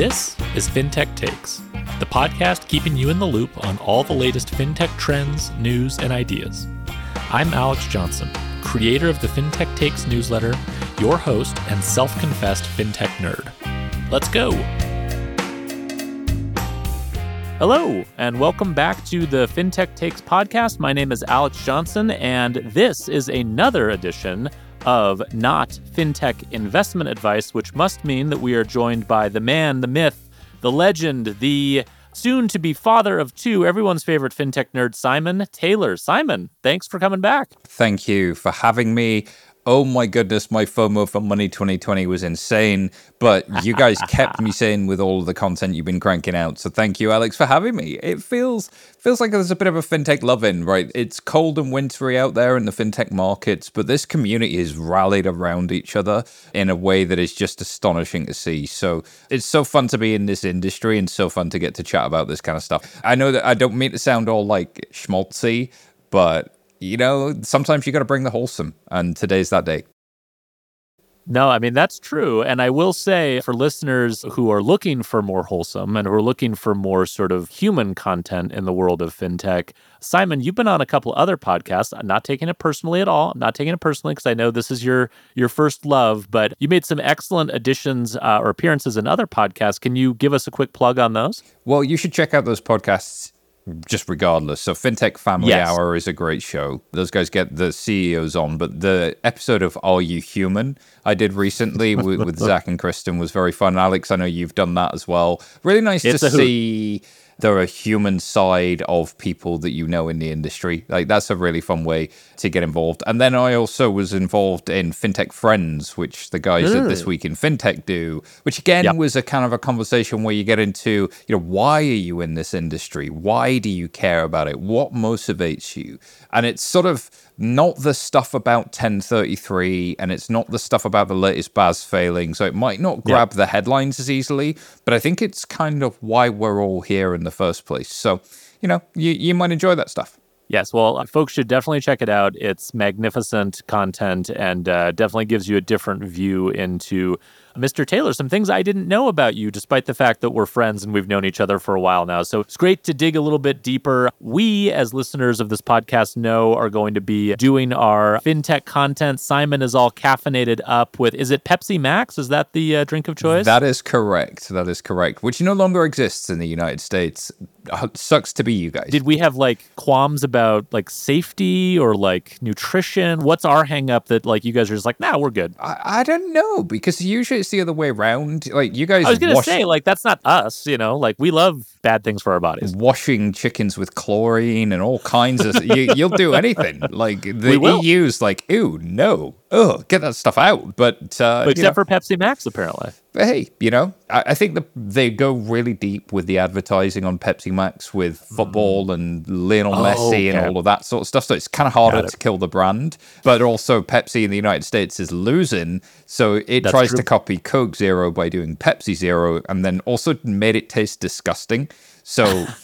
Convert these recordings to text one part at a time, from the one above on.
This is FinTech Takes, the podcast keeping you in the loop on all the latest FinTech trends, news, and ideas. I'm Alex Johnson, creator of the FinTech Takes newsletter, your host, and self confessed FinTech nerd. Let's go! Hello, and welcome back to the FinTech Takes podcast. My name is Alex Johnson, and this is another edition of Not FinTech Investment Advice, which must mean that we are joined by the man, the myth, the legend, the soon to be father of two, everyone's favorite FinTech nerd, Simon Taylor. Simon, thanks for coming back. Thank you for having me oh my goodness, my FOMO for Money 2020 was insane. But you guys kept me sane with all of the content you've been cranking out. So thank you, Alex, for having me. It feels feels like there's a bit of a fintech love in, right? It's cold and wintry out there in the fintech markets, but this community is rallied around each other in a way that is just astonishing to see. So it's so fun to be in this industry and so fun to get to chat about this kind of stuff. I know that I don't mean to sound all like schmaltzy, but you know, sometimes you got to bring the wholesome, and today's that day. No, I mean, that's true. And I will say for listeners who are looking for more wholesome and who are looking for more sort of human content in the world of fintech, Simon, you've been on a couple other podcasts. I'm not taking it personally at all. I'm not taking it personally because I know this is your your first love, but you made some excellent additions uh, or appearances in other podcasts. Can you give us a quick plug on those? Well, you should check out those podcasts just regardless. So FinTech Family yes. Hour is a great show. Those guys get the CEOs on, but the episode of Are You Human I did recently with, with Zach and Kristen was very fun. Alex, I know you've done that as well. Really nice it's to see. Hoot there are a human side of people that you know in the industry. Like that's a really fun way to get involved. And then I also was involved in FinTech Friends, which the guys mm. at This Week in FinTech do, which again yep. was a kind of a conversation where you get into, you know, why are you in this industry? Why do you care about it? What motivates you? And it's sort of not the stuff about 1033 and it's not the stuff about the latest BaaS failing. So it might not grab the headlines as easily, but I think it's kind of why we're all here in the first place. So, you know, you, you might enjoy that stuff. Yes, well, folks should definitely check it out. It's magnificent content and uh, definitely gives you a different view into Mr. Taylor, some things I didn't know about you, despite the fact that we're friends and we've known each other for a while now. So it's great to dig a little bit deeper. We, as listeners of this podcast, know are going to be doing our fintech content. Simon is all caffeinated up with, is it Pepsi Max? Is that the uh, drink of choice? That is correct. That is correct, which no longer exists in the United States. Uh, sucks to be you guys. Did we have like qualms about like safety or like nutrition? What's our hang up that like you guys are just like, nah, we're good? I, I don't know because usually it's the other way around. Like you guys, I was gonna wash- say like that's not us. You know, like we love bad things for our bodies. Washing chickens with chlorine and all kinds of you, will do anything. Like the EU's like, ew, no, oh, get that stuff out. But, uh, but except know, for Pepsi Max, apparently. But hey, you know, I, I think the, they go really deep with the advertising on Pepsi Max with football mm. and Lionel oh, Messi okay. and all of that sort of stuff. So it's kind of harder to kill the brand. But also, Pepsi in the United States is losing, so it That's tries true. to copy Coke Zero by doing Pepsi Zero, and then also made it taste disgusting. So.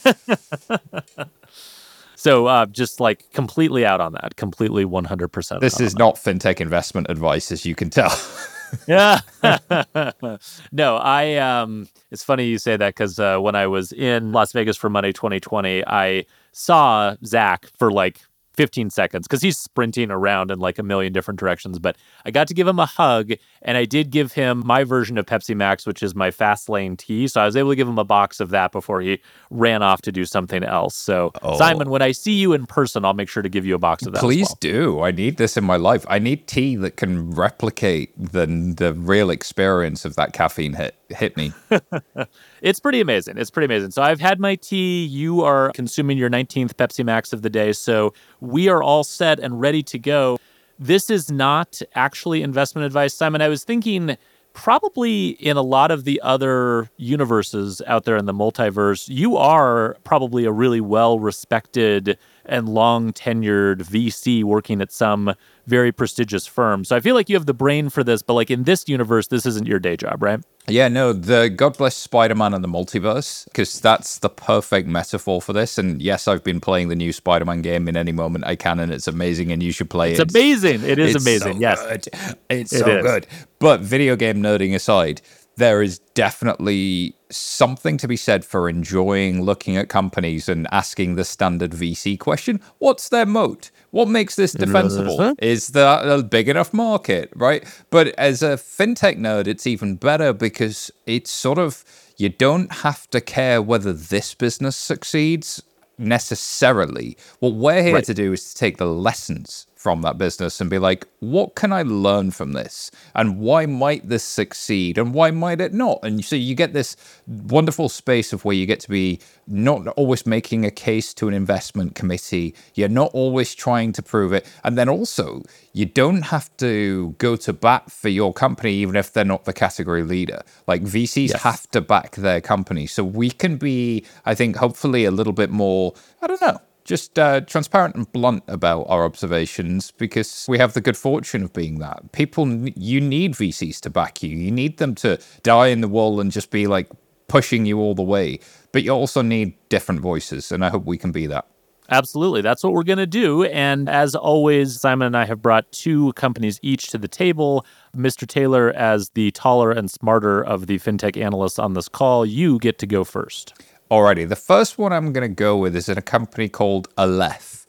So uh, just like completely out on that, completely 100%. This is not fintech investment advice, as you can tell. yeah. no, I um it's funny you say that because uh, when I was in Las Vegas for Money 2020, I saw Zach for like 15 seconds because he's sprinting around in like a million different directions. But I got to give him a hug and I did give him my version of Pepsi Max, which is my fast lane tea. So I was able to give him a box of that before he ran off to do something else. So, oh. Simon, when I see you in person, I'll make sure to give you a box of that. Please well. do. I need this in my life. I need tea that can replicate the, the real experience of that caffeine hit. Hit me. it's pretty amazing. It's pretty amazing. So I've had my tea. You are consuming your 19th Pepsi Max of the day. So we are all set and ready to go. This is not actually investment advice, Simon. I was thinking probably in a lot of the other universes out there in the multiverse, you are probably a really well respected and long tenured VC working at some very prestigious firm. So I feel like you have the brain for this, but like in this universe, this isn't your day job, right? Yeah, no, the God bless Spider Man and the multiverse, because that's the perfect metaphor for this. And yes, I've been playing the new Spider Man game in any moment I can, and it's amazing, and you should play it's it. It's amazing. It is it's amazing. So yes. Good. It's it so is. good. But video game nerding aside, there is definitely something to be said for enjoying looking at companies and asking the standard VC question what's their moat? What makes this defensible? Is that a big enough market, right? But as a fintech nerd, it's even better because it's sort of you don't have to care whether this business succeeds necessarily. What we're here right. to do is to take the lessons from that business and be like, what can I learn from this? And why might this succeed? And why might it not? And so you get this wonderful space of where you get to be not always making a case to an investment committee. You're not always trying to prove it. And then also, you don't have to go to bat for your company, even if they're not the category leader. Like VCs yes. have to back their company. So we can be, I think, hopefully a little bit more, I don't know, just uh, transparent and blunt about our observations because we have the good fortune of being that. People, you need VCs to back you. You need them to die in the wall and just be like pushing you all the way. But you also need different voices, and I hope we can be that. Absolutely. That's what we're going to do. And as always, Simon and I have brought two companies each to the table. Mr. Taylor, as the taller and smarter of the fintech analysts on this call, you get to go first. Alrighty, the first one I'm going to go with is in a company called Aleph.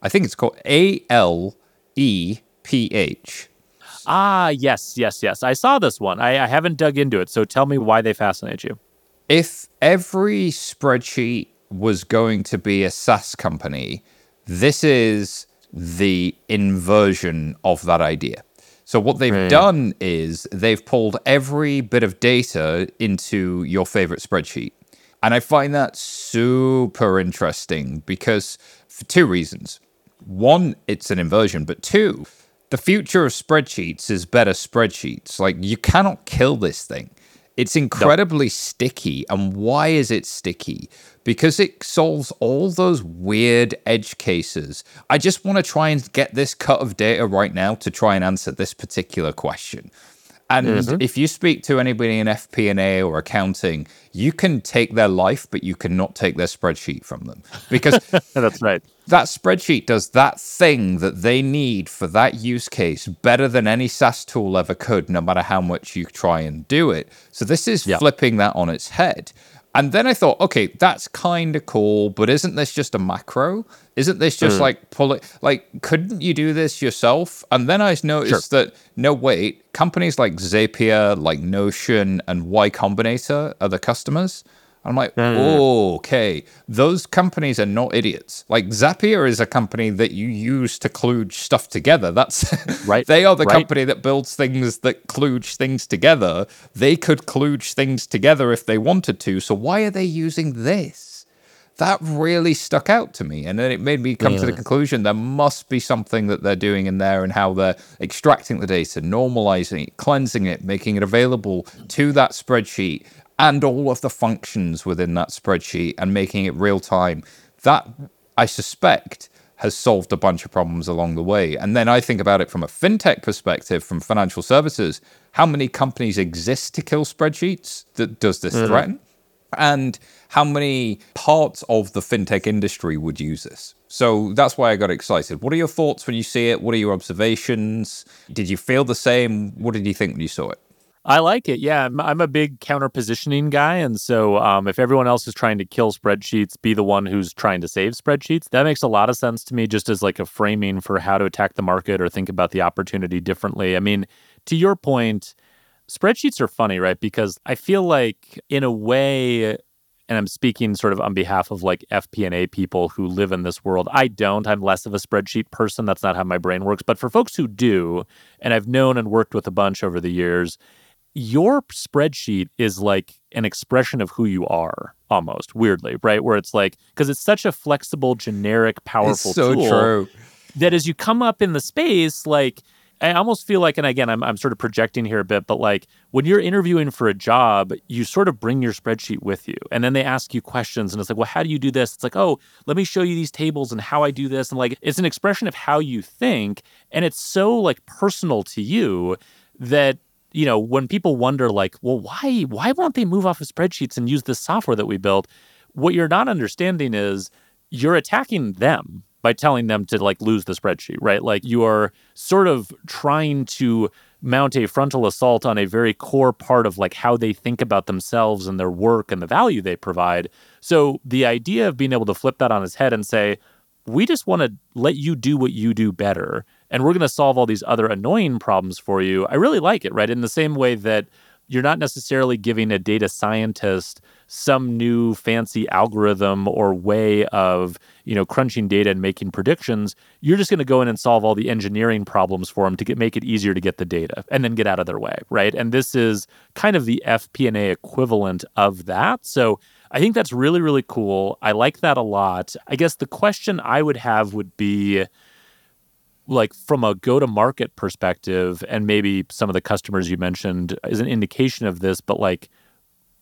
I think it's called A L E P H. Ah, yes, yes, yes. I saw this one. I, I haven't dug into it, so tell me why they fascinate you. If every spreadsheet was going to be a SaaS company, this is the inversion of that idea. So what they've mm. done is they've pulled every bit of data into your favorite spreadsheet. And I find that super interesting because for two reasons. One, it's an inversion, but two, the future of spreadsheets is better spreadsheets. Like you cannot kill this thing. It's incredibly sticky. And why is it sticky? Because it solves all those weird edge cases. I just want to try and get this cut of data right now to try and answer this particular question. And mm-hmm. if you speak to anybody in FP&A or accounting, you can take their life, but you cannot take their spreadsheet from them because that's right. That spreadsheet does that thing that they need for that use case better than any SaaS tool ever could, no matter how much you try and do it. So this is yep. flipping that on its head. And then I thought, okay, that's kind of cool, but isn't this just a macro? Isn't this just mm. like pull it? Like, couldn't you do this yourself? And then I noticed sure. that no, wait, companies like Zapier, like Notion, and Y Combinator are the customers. I'm like, mm. oh, okay. Those companies are not idiots. Like Zapier is a company that you use to kludge stuff together. That's right. they are the right. company that builds things that kludge things together. They could kludge things together if they wanted to. So why are they using this? That really stuck out to me. And then it made me come yeah. to the conclusion there must be something that they're doing in there and how they're extracting the data, normalizing it, cleansing it, making it available to that spreadsheet and all of the functions within that spreadsheet and making it real time. That, I suspect, has solved a bunch of problems along the way. And then I think about it from a fintech perspective, from financial services. How many companies exist to kill spreadsheets? That does this mm-hmm. threaten? And how many parts of the fintech industry would use this? So that's why I got excited. What are your thoughts when you see it? What are your observations? Did you feel the same? What did you think when you saw it? I like it. Yeah, I'm a big counter positioning guy. And so um, if everyone else is trying to kill spreadsheets, be the one who's trying to save spreadsheets, that makes a lot of sense to me just as like a framing for how to attack the market or think about the opportunity differently. I mean, to your point, spreadsheets are funny, right? Because I feel like in a way, and I'm speaking sort of on behalf of like FP&A people who live in this world. I don't. I'm less of a spreadsheet person. That's not how my brain works. But for folks who do, and I've known and worked with a bunch over the years, your spreadsheet is like an expression of who you are almost weirdly right? Where it's like because it's such a flexible generic powerful it's so tool true. that as you come up in the space like i almost feel like and again I'm, I'm sort of projecting here a bit but like when you're interviewing for a job you sort of bring your spreadsheet with you and then they ask you questions and it's like well how do you do this? It's like oh let me show you these tables and how i do this and like it's an expression of how you think and it's so like personal to you that you know, when people wonder like, well, why why won't they move off of spreadsheets and use this software that we built? What you're not understanding is you're attacking them by telling them to like lose the spreadsheet, right? Like you are sort of trying to mount a frontal assault on a very core part of like how they think about themselves and their work and the value they provide. So the idea of being able to flip that on its head and say, we just want to let you do what you do better and we're going to solve all these other annoying problems for you. I really like it, right? In the same way that you're not necessarily giving a data scientist some new fancy algorithm or way of you know crunching data and making predictions you're just going to go in and solve all the engineering problems for them to get, make it easier to get the data and then get out of their way right and this is kind of the fp&a equivalent of that so i think that's really really cool i like that a lot i guess the question i would have would be like from a go to market perspective and maybe some of the customers you mentioned is an indication of this but like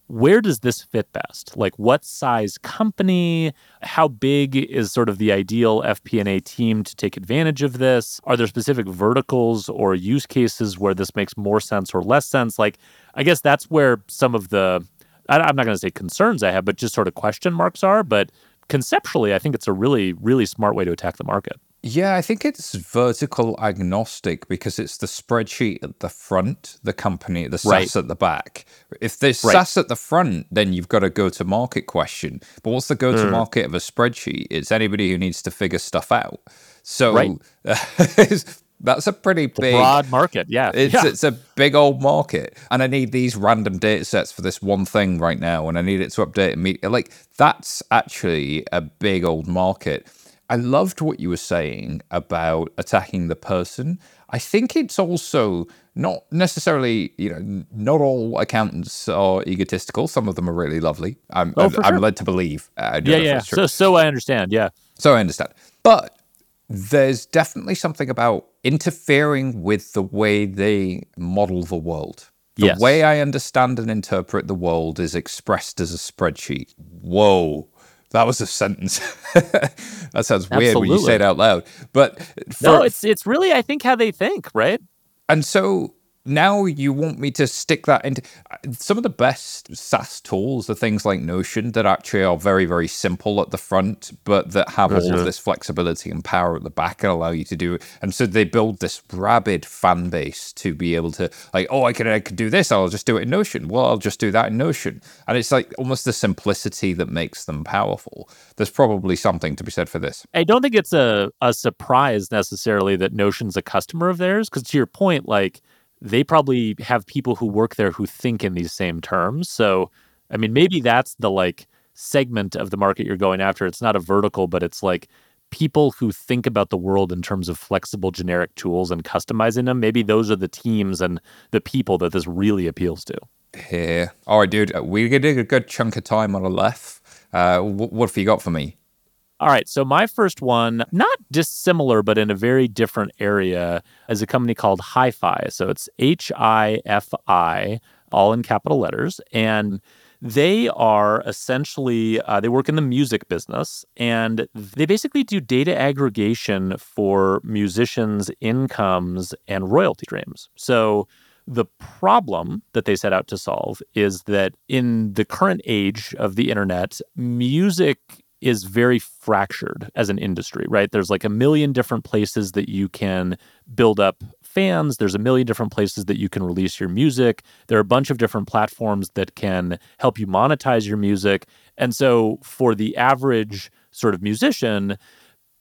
where does this fit best? Like what size company? How big is sort of the ideal fp&a team to take advantage of this? Are there specific verticals or use cases where this makes more sense or less sense? Like i guess that's where some of the i'm not going to say concerns i have but just sort of question marks are but conceptually i think it's a really really smart way to attack the market yeah, I think it's vertical agnostic because it's the spreadsheet at the front, the company, the SaaS right. at the back. If there's right. SaaS at the front, then you've got a go to market question. But what's the go to market mm. of a spreadsheet? It's anybody who needs to figure stuff out. So right. that's a pretty big broad market. Yeah. It's yeah. it's a big old market. And I need these random data sets for this one thing right now. And I need it to update immediately. Like that's actually a big old market. I loved what you were saying about attacking the person. I think it's also not necessarily, you know, not all accountants are egotistical. Some of them are really lovely. I'm, oh, I'm, sure. I'm led to believe. Uh, yeah, yeah. So, so I understand. Yeah. So I understand. But there's definitely something about interfering with the way they model the world. The yes. way I understand and interpret the world is expressed as a spreadsheet. Whoa. That was a sentence. that sounds weird Absolutely. when you say it out loud. But for, no, it's it's really I think how they think, right? And so now you want me to stick that into some of the best SaaS tools are things like Notion that actually are very, very simple at the front, but that have all of this flexibility and power at the back and allow you to do it. And so they build this rabid fan base to be able to like, oh, I can I can do this, I'll just do it in Notion. Well, I'll just do that in Notion. And it's like almost the simplicity that makes them powerful. There's probably something to be said for this. I don't think it's a, a surprise necessarily that Notion's a customer of theirs, because to your point, like they probably have people who work there who think in these same terms. So, I mean, maybe that's the like segment of the market you're going after. It's not a vertical, but it's like people who think about the world in terms of flexible generic tools and customizing them. Maybe those are the teams and the people that this really appeals to. Yeah. All right, dude. We're getting a good chunk of time on the left. Uh, what have you got for me? All right. So, my first one, not dissimilar, but in a very different area, is a company called HiFi. So, it's H I F I, all in capital letters. And they are essentially, uh, they work in the music business and they basically do data aggregation for musicians' incomes and royalty streams. So, the problem that they set out to solve is that in the current age of the internet, music is very fractured as an industry, right? There's like a million different places that you can build up fans. There's a million different places that you can release your music. There are a bunch of different platforms that can help you monetize your music. And so for the average sort of musician,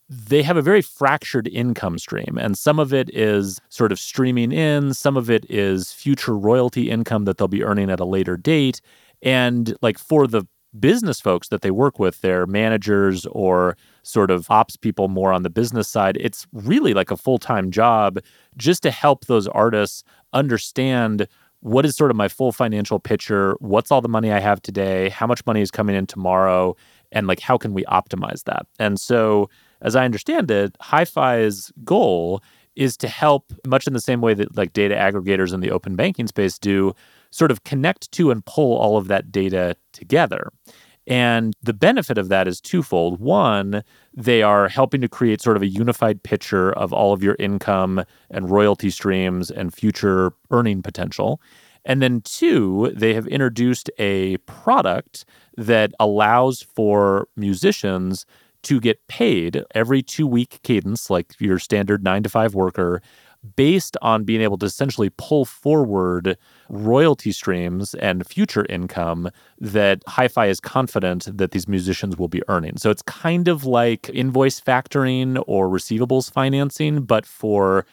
they have a very fractured income stream. And some of it is sort of streaming in, some of it is future royalty income that they'll be earning at a later date. And like for the business folks that they work with, their managers or sort of ops people more on the business side, it's really like a full time job just to help those artists understand what is sort of my full financial picture, what's all the money I have today, how much money is coming in tomorrow, and like how can we optimize that. And so, as I understand it, HiFi's goal is to help, much in the same way that like data aggregators in the open banking space do, sort of connect to and pull all of that data together. And the benefit of that is twofold. One, they are helping to create sort of a unified picture of all of your income and royalty streams and future earning potential. And then two, they have introduced a product that allows for musicians to get paid every two week cadence, like your standard nine to five worker, based on being able to essentially pull forward royalty streams and future income that HiFi is confident that these musicians will be earning. So it's kind of like invoice factoring or receivables financing, but for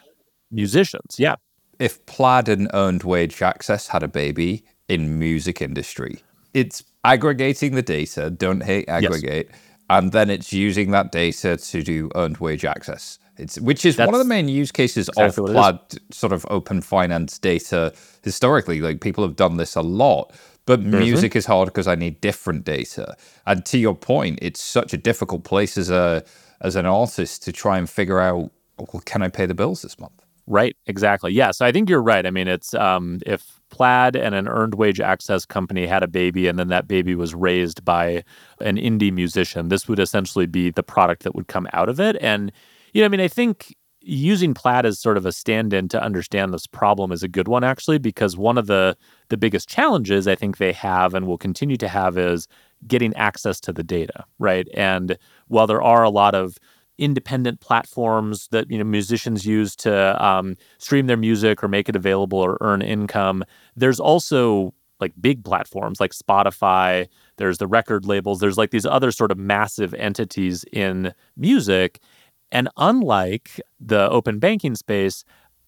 musicians. Yeah. If Plaid and Earned Wage Access had a baby in music industry, it's aggregating the data, don't hate aggregate, yes. and then it's using that data to do earned wage access. It's which is That's one of the main use cases exactly of Plaid sort of open finance data historically. Like people have done this a lot. But mm-hmm. music is hard because I need different data. And to your point, it's such a difficult place as a as an artist to try and figure out well, can I pay the bills this month? Right, exactly. Yeah, so I think you're right. I mean, it's um, if Plaid and an earned wage access company had a baby, and then that baby was raised by an indie musician, this would essentially be the product that would come out of it. And you know, I mean, I think using Plaid as sort of a stand-in to understand this problem is a good one actually because one of the the biggest challenges I think they have and will continue to have is getting access to the data, right? And while there are a lot of independent platforms that you know musicians use to um, stream their music or make it available or earn income, there's also like big platforms like Spotify, there's the record labels, there's like these other sort of massive entities in music and unlike the open banking space,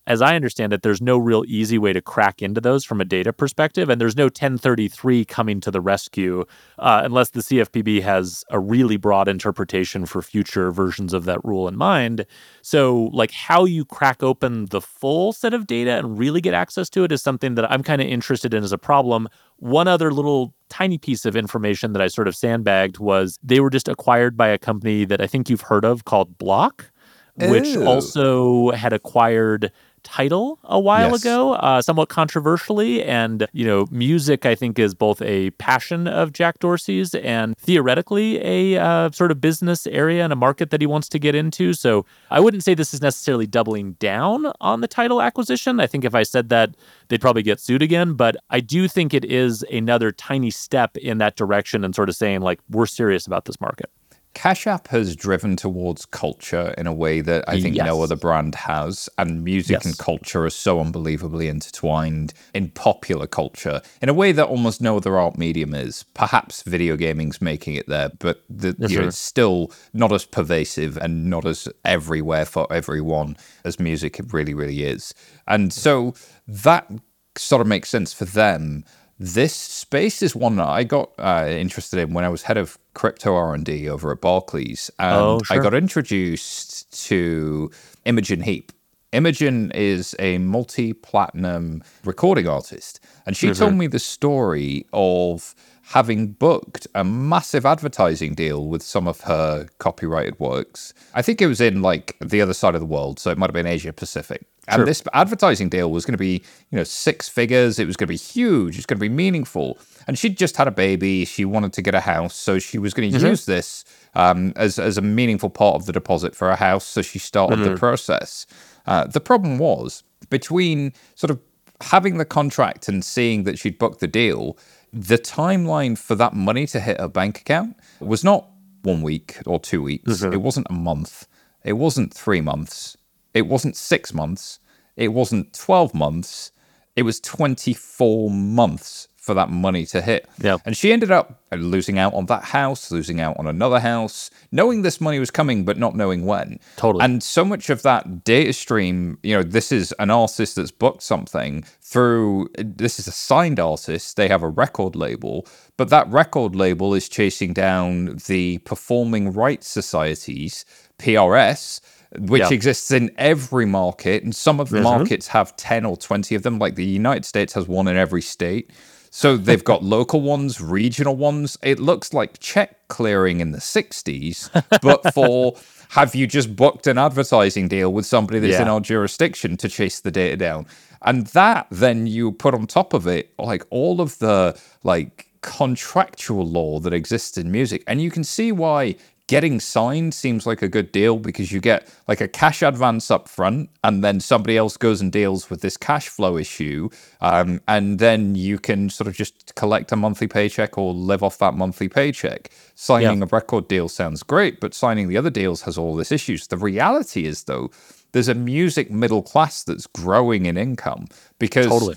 as I understand it, there's no real easy way to crack into those from a data perspective, and there's no 1033 coming to the rescue uh, unless the CFPB has a really broad interpretation for future versions of that rule in mind. So, like how you crack open the full set of data and really get access to it is something that I'm kind of interested in as a problem. One other little tiny piece of information that I sort of sandbagged was they were just acquired by a company that I think you've heard of called Block, which also had acquired Tidal a while yes. ago, uh, somewhat controversially. And, you know, music, I think, is both a passion of Jack Dorsey's and theoretically a uh, sort of business area and a market that he wants to get into. So I wouldn't say this is necessarily doubling down on the Tidal acquisition. I think if I said that, they'd probably get sued again. But I do think it is another tiny step in that direction and sort of saying, like, we're serious about this market. Cash App has driven towards culture in a way that I think yes. no other brand has. And music yes. and culture are so unbelievably intertwined in popular culture in a way that almost no other art medium is. Perhaps video gaming's making it there, but the, yes, you know, it's still not as pervasive and not as everywhere for everyone as music really, really is. And so that sort of makes sense for them this space is one that I got uh, interested in when I was head of crypto R&D over at Barclays. And oh, sure. I got introduced to Imogen Heap. Imogen is a multi-platinum recording artist. And she mm-hmm. told me the story of having booked a massive advertising deal with some of her copyrighted works. I think it was in like the other side of the world, so it might have been Asia Pacific. Sure. And this advertising deal was going to be, you know, six figures. It was going to be huge. It's going to be meaningful. And she'd just had a baby. She wanted to get a house, so she was going to mm-hmm. use this um, as as a meaningful part of the deposit for a house. So she started mm-hmm. the process. Uh, the problem was between sort of having the contract and seeing that she'd booked the deal, the timeline for that money to hit her bank account was not one week or two weeks. Mm-hmm. It wasn't a month. It wasn't three months. It wasn't six months. It wasn't 12 months. It was 24 months for that money to hit. Yeah. And she ended up losing out on that house, losing out on another house, knowing this money was coming, but not knowing when. Totally. And so much of that data stream, you know, this is an artist that's booked something through, this is a signed artist, they have a record label, but that record label is chasing down the performing rights societies, PRS which yeah. exists in every market. And some of the mm-hmm. markets have 10 or 20 of them, like the United States has one in every state. So they've got local ones, regional ones. It looks like check clearing in the 60s, but for have you just booked an advertising deal with somebody that's yeah. in our jurisdiction to chase the data down? And that then you put on top of it like all of the like contractual law that exists in music. And you can see why getting signed seems like a good deal because you get like a cash advance up front and then somebody else goes and deals with this cash flow issue um, and then you can sort of just collect a monthly paycheck or live off that monthly paycheck. Signing yeah. a record deal sounds great but signing the other deals has all these issues the reality is though there's a music middle class that's growing in income because totally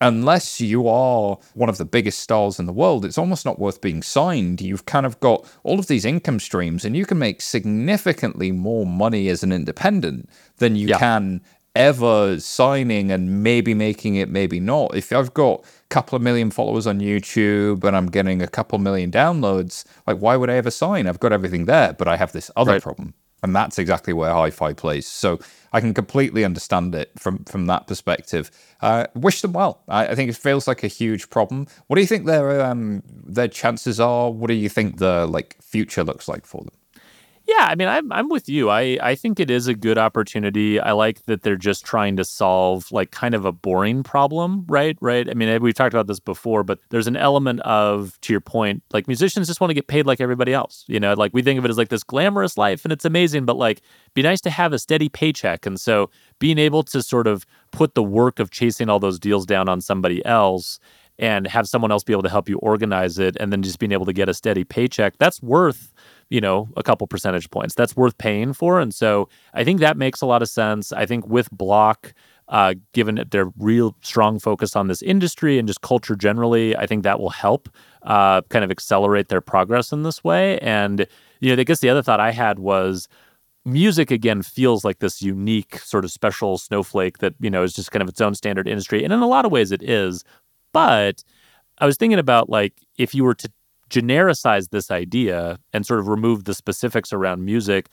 unless you are one of the biggest stars in the world, it's almost not worth being signed. You've kind of got all of these income streams, and you can make significantly more money as an independent than you yeah. can ever signing and maybe making it, maybe not. If I've got a couple of million followers on YouTube and I'm getting a couple million downloads, like why would I ever sign? I've got everything there, but I have this other right. problem. And that's exactly where HiFi plays. So I can completely understand it from from that perspective. Uh, wish them well. I, I, think it feels like a huge problem. What do you think their um, their chances are? What do you think the like future looks like for them? Yeah, I mean, I'm I'm with you. I I think it is a good opportunity. I like that they're just trying to solve like kind of a boring problem, right? Right. I mean, eh, we've talked about this before, but there's an element of, to your point, like musicians just want to get paid like everybody else. You know, like we think of it as like this glamorous life, and it's amazing, but like, be nice to have a steady paycheck. And so, being able to sort of put the work of chasing all those deals down on somebody else and have someone else be able to help you organize it, and then just being able to get a steady paycheck, that's worth you know, a couple percentage points. That's worth paying for. And so I think that makes a lot of sense. I think with Block, uh, given their real strong focus on this industry and just culture generally, I think that will help uh, kind of accelerate their progress in this way. And, you know, I guess the other thought I had was music again feels like this unique sort of special snowflake that, you know, is just kind of its own standard industry. And in a lot of ways it is. But I was thinking about like if you were to genericize this idea and sort of remove the specifics around music,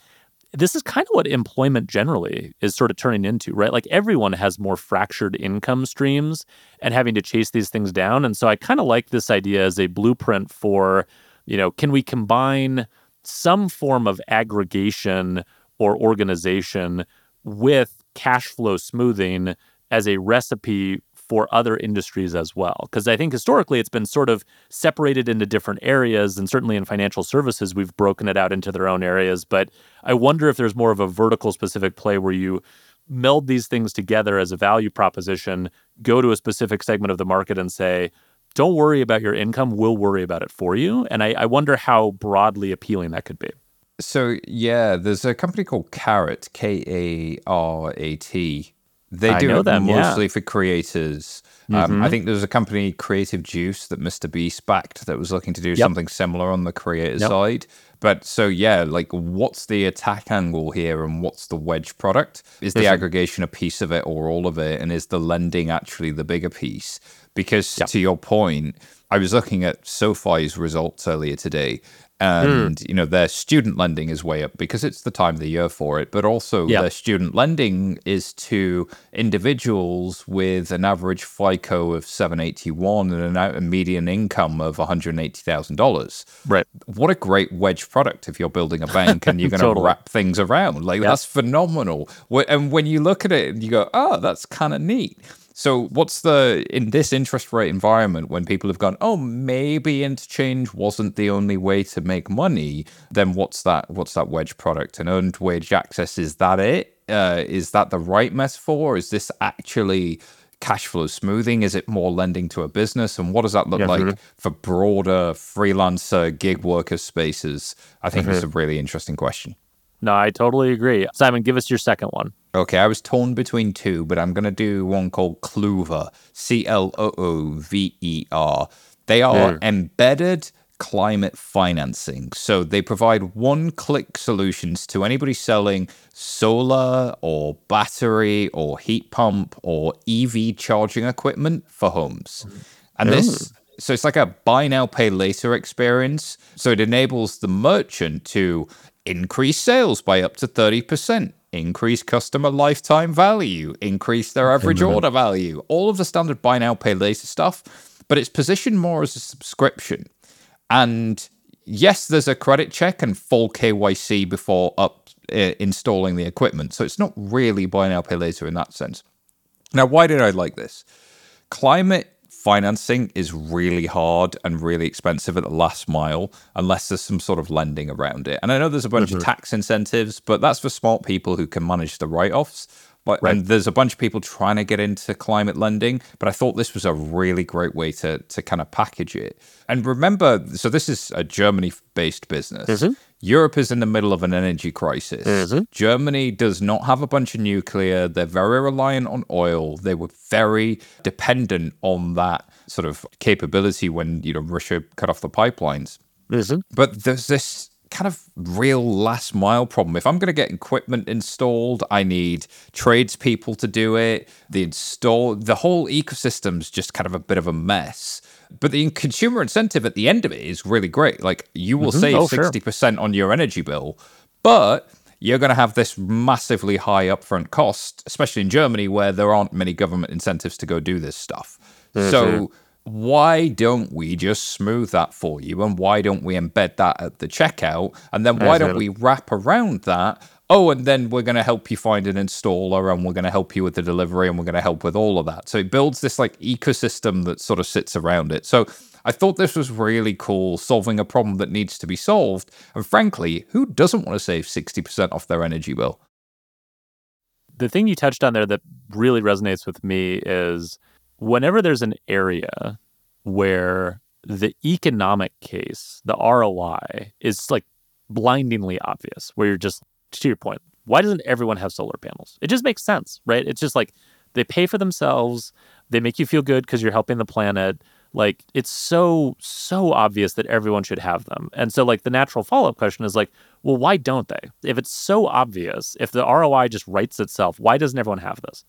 this is kind of what employment generally is sort of turning into, right? Like everyone has more fractured income streams and having to chase these things down. And so I kind of like this idea as a blueprint for, you know, can we combine some form of aggregation or organization with cash flow smoothing as a recipe for other industries as well. Because I think historically it's been sort of separated into different areas, and certainly in financial services, we've broken it out into their own areas. But I wonder if there's more of a vertical specific play where you meld these things together as a value proposition, go to a specific segment of the market and say, don't worry about your income, we'll worry about it for you. And I, I wonder how broadly appealing that could be. So, yeah, there's a company called Karat, K A R A T, they I do them, mostly yeah. for creators. Um, mm-hmm. I think there's a company, Creative Juice, that Mr. Beast backed that was looking to do yep. something similar on the creator yep. side. But so, yeah, like what's the attack angle here and what's the wedge product? Is the mm-hmm. aggregation a piece of it or all of it? And is the lending actually the bigger piece? Because yep. to your point, I was looking at SoFi's results earlier today, and mm. you know their student lending is way up because it's the time of the year for it but also yep. their student lending is to individuals with an average fico of 781 and a median income of $180000 right what a great wedge product if you're building a bank and you're going to totally. wrap things around like yep. that's phenomenal and when you look at it and you go oh that's kind of neat so, what's the in this interest rate environment when people have gone, oh, maybe interchange wasn't the only way to make money? Then what's that? What's that wedge product? And earned wage access is that it? Uh, is that the right metaphor? Is this actually cash flow smoothing? Is it more lending to a business? And what does that look yeah, like mm-hmm. for broader freelancer gig worker spaces? I think mm-hmm. it's a really interesting question. No, I totally agree. Simon, give us your second one. Okay, I was torn between two, but I'm going to do one called Cloover, C L O O V E R. They are mm. embedded climate financing. So they provide one click solutions to anybody selling solar or battery or heat pump or EV charging equipment for homes. And this so it's like a buy now pay later experience. So it enables the merchant to increase sales by up to 30%, increase customer lifetime value, increase their average order value, all of the standard buy now, pay later stuff. But it's positioned more as a subscription. And yes, there's a credit check and full KYC before up uh, installing the equipment. So it's not really buy now, pay later in that sense. Now, why did I like this? Climate financing is really hard and really expensive at the last mile unless there's some sort of lending around it. And I know there's a bunch mm-hmm. of tax incentives, but that's for smart people who can manage the write offs. Right. And there's a bunch of people trying to get into climate lending, but I thought this was a really great way to to kind of package it. And remember, so this is a Germany-based business. Mm-hmm. Europe is in the middle of an energy crisis. Mm-hmm. Germany does not have a bunch of nuclear. They're very reliant on oil. They were very dependent on that sort of capability when you know Russia cut off the pipelines. Mm-hmm. But there's this kind of real last mile problem. If I'm going to get equipment installed, I need tradespeople to do it. The install, the whole ecosystem's just kind of a bit of a mess. But the consumer incentive at the end of it is really great. Like you will mm-hmm. save oh, 60% sure. on your energy bill, but you're going to have this massively high upfront cost, especially in Germany where there aren't many government incentives to go do this stuff. Mm-hmm. So why don't we just smooth that for you? And why don't we embed that at the checkout? And then why don't we wrap around that? Oh and then we're going to help you find an installer and we're going to help you with the delivery and we're going to help with all of that. So it builds this like ecosystem that sort of sits around it. So I thought this was really cool, solving a problem that needs to be solved. And frankly, who doesn't want to save 60% off their energy bill? The thing you touched on there that really resonates with me is whenever there's an area where the economic case, the ROI, is like blindingly obvious, where you're just, to your point, why doesn't everyone have solar panels? It just makes sense, right? It's just like they pay for themselves, they make you feel good because you're helping the planet. Like it's so, so obvious that everyone should have them. And so, like, the natural follow up question is like, well, why don't they? If it's so obvious, if the ROI just writes itself, why doesn't everyone have this?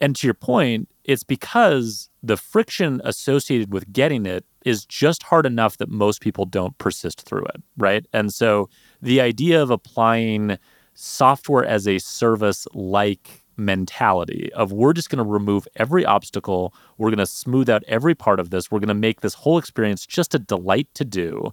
And to your point, it's because the friction associated with getting it is just hard enough that most people don't persist through it, right? And so the idea of applying software as a service like mentality of we're just going to remove every obstacle, we're going to smooth out every part of this, we're going to make this whole experience just a delight to do.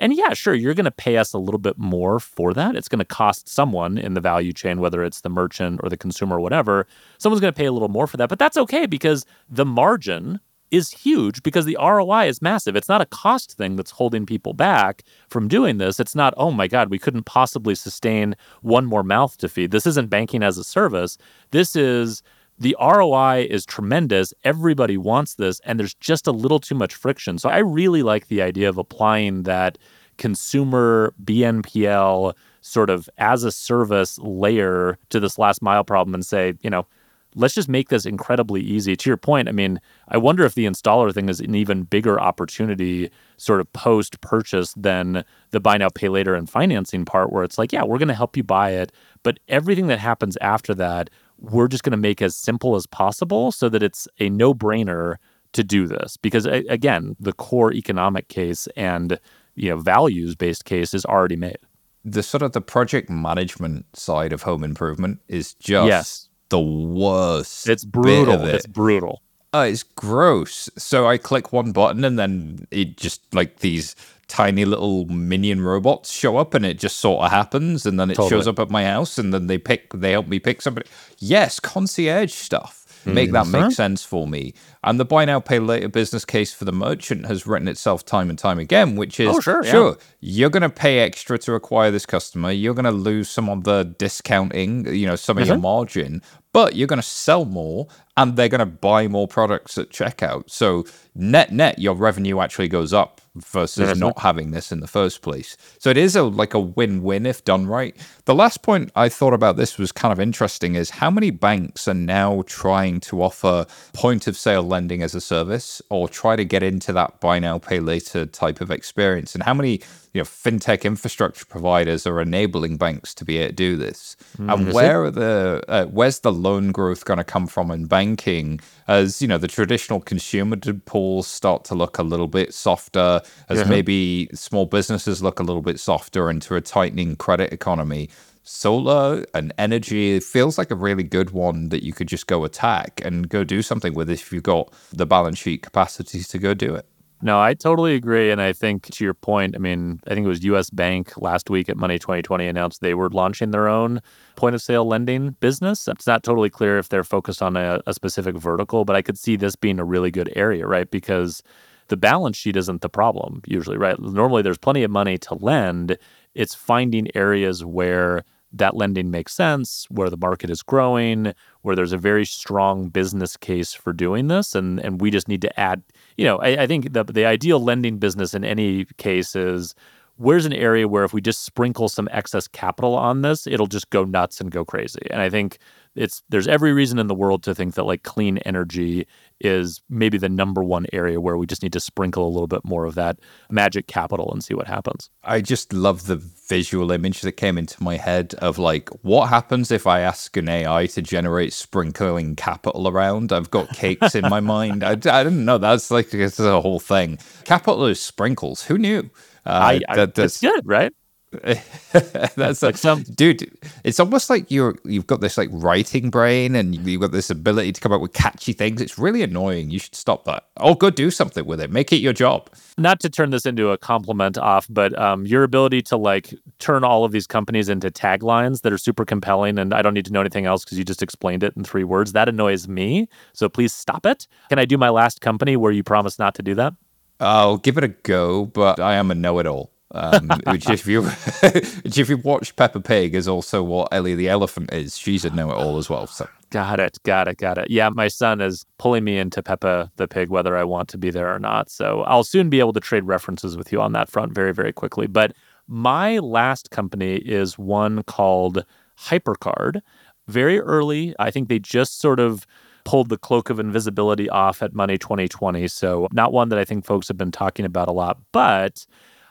And yeah, sure, you're going to pay us a little bit more for that. It's going to cost someone in the value chain, whether it's the merchant or the consumer or whatever. Someone's going to pay a little more for that. But that's okay because the margin is huge because the ROI is massive. It's not a cost thing that's holding people back from doing this. It's not, oh my God, we couldn't possibly sustain one more mouth to feed. This isn't banking as a service. This is the ROI is tremendous. Everybody wants this, and there's just a little too much friction. So I really like the idea of applying that consumer BNPL sort of as a service layer to this last mile problem and say, you know, let's just make this incredibly easy. To your point, I mean, I wonder if the installer thing is an even bigger opportunity sort of post purchase than the buy now, pay later and financing part, where it's like, yeah, we're going to help you buy it. But everything that happens after that, we're just going to make as simple as possible so that it's a no brainer to do this. Because again, the core economic case and you know values based case is already made. The sort of the project management side of home improvement is just yes. the worst. It's brutal. It. It's brutal. Uh, it's gross. So I click one button and then it just like these tiny little minion robots show up and it just sort of happens and then it totally. shows up at my house and then they pick they help me pick somebody yes concierge stuff make that make sense for me and the buy now pay later business case for the merchant has written itself time and time again which is oh, sure, sure yeah. you're going to pay extra to acquire this customer you're going to lose some of the discounting you know some of mm-hmm. your margin but you're going to sell more and they're going to buy more products at checkout. So net net, your revenue actually goes up versus not having this in the first place. So it is a like a win-win if done right. The last point I thought about this was kind of interesting is how many banks are now trying to offer point of sale lending as a service or try to get into that buy now pay later type of experience and how many you know fintech infrastructure providers are enabling banks to be able to do this. Mm, and where are the uh, where's the loan growth going to come from in banking? As you know the traditional consumer pools start to look a little bit softer as yeah. maybe small businesses look a little bit softer into a tightening credit economy. Solar and energy feels like a really good one that you could just go attack and go do something with if you've got the balance sheet capacities to go do it no, I totally agree. And I think to your point, I mean, I think it was US Bank last week at Money 2020 announced they were launching their own point of sale lending business. It's not totally clear if they're focused on a, a specific vertical, but I could see this being a really good area, right? Because the balance sheet isn't the problem usually, right? Normally there's plenty of money to lend. It's finding areas where that lending makes sense, where the market is growing, where there's a very strong business case for doing this. And, and we just need to add, you know, I, I think the, the ideal lending business in any case is where's an area where if we just sprinkle some excess capital on this, it'll just go nuts and go crazy. And I think it's there's every reason in the world to think that like clean energy is maybe the number one area where we just need to sprinkle a little bit more of that magic capital and see what happens. I just love the visual image that came into my head of like what happens if I ask an AI to generate sprinkling capital around. I've got cakes in my mind. I, I didn't know that's like it's a whole thing. Capital is sprinkles. Who knew? Uh, I, I, that, that's good, right? That's like some dude. It's almost like you're you've got this like writing brain and you've got this ability to come up with catchy things. It's really annoying. You should stop that. Oh, go do something with it. Make it your job. Not to turn this into a compliment off, but um, your ability to like turn all of these companies into taglines that are super compelling, and I don't need to know anything else because you just explained it in three words. That annoys me. So please stop it. Can I do my last company where you promise not to do that? I'll give it a go, but I am a know-it-all. Um, which if you which if you watch Peppa Pig is also what Ellie the elephant is. She's a know-it-all as well. So got it, got it, got it. Yeah, my son is pulling me into Peppa the Pig, whether I want to be there or not. So I'll soon be able to trade references with you on that front very, very quickly. But my last company is one called Hypercard. Very early, I think they just sort of pulled the cloak of invisibility off at Money 2020. So not one that I think folks have been talking about a lot, but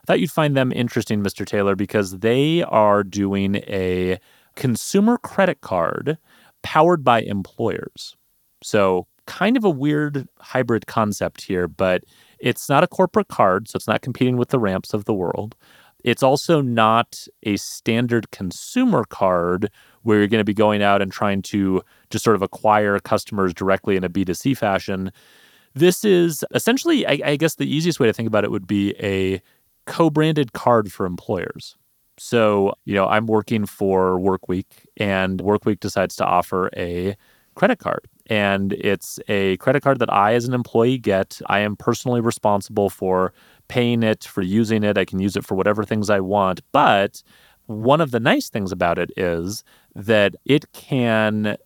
thought you'd find them interesting, Mr. Taylor, because they are doing a consumer credit card powered by employers. So, kind of a weird hybrid concept here, but it's not a corporate card, so it's not competing with the ramps of the world. It's also not a standard consumer card where you're going to be going out and trying to just sort of acquire customers directly in a B2C fashion. This is essentially, I, I guess the easiest way to think about it would be a co branded card for employers. So, you know, I'm working for Workweek, and Workweek decides to offer a credit card. And it's a credit card that I, as an employee, get. I am personally responsible for paying it, for using it. I can use it for whatever things I want. But one of the nice things about it is that it can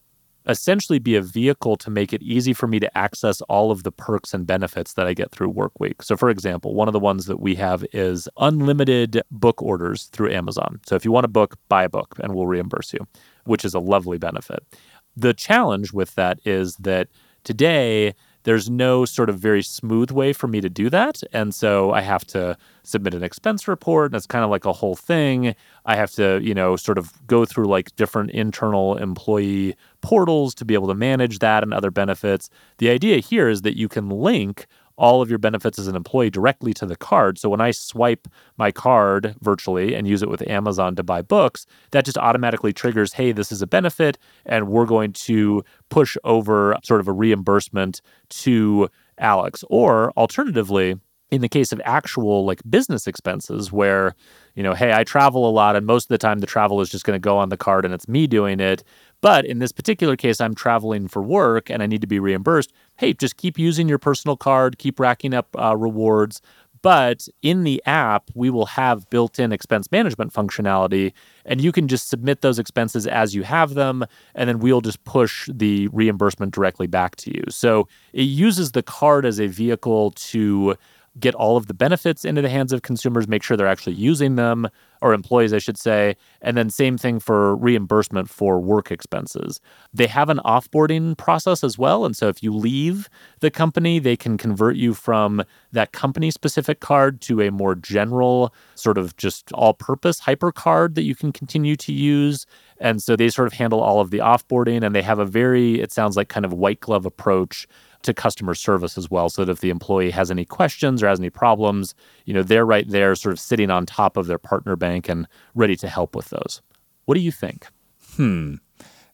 essentially be a vehicle to make it easy for me to access all of the perks and benefits that I get through Workweek. So, for example, one of the ones that we have is unlimited book orders through Amazon. So, if you want a book, buy a book and we'll reimburse you, which is a lovely benefit. The challenge with that is that today, there's no sort of very smooth way for me to do that. And so I have to submit an expense report, and it's kind of like a whole thing. I have to, you know, sort of go through like different internal employee portals to be able to manage that and other benefits. The idea here is that you can link all of your benefits as an employee directly to the card. So when I swipe my card virtually and use it with Amazon to buy books, that just automatically triggers, hey, this is a benefit, and we're going to push over sort of a reimbursement to Alex. Or alternatively, in the case of actual like business expenses where you know hey i travel a lot and most of the time the travel is just going to go on the card and it's me doing it but in this particular case, I'm traveling for work and I need to be reimbursed. Hey, just keep using your personal card, keep racking up uh, rewards. But in the app, we will have built in expense management functionality, and you can just submit those expenses as you have them, and then we'll just push the reimbursement directly back to you. So it uses the card as a vehicle to get all of the benefits into the hands of consumers, make sure they're actually using them, or employees, I should say. And then same thing for reimbursement for work expenses. They have an offboarding process as well. And so if you leave the company, they can convert you from that company specific card to a more general, sort of just all purpose Hypercard that you can continue to use. And so they sort of handle all of the offboarding and they have a very, it sounds like kind of white glove approach to customer service as well so that if the employee has any questions or has any problems you know they're right there sort of sitting on top of their partner bank and ready to help with those. What do you think? Hmm.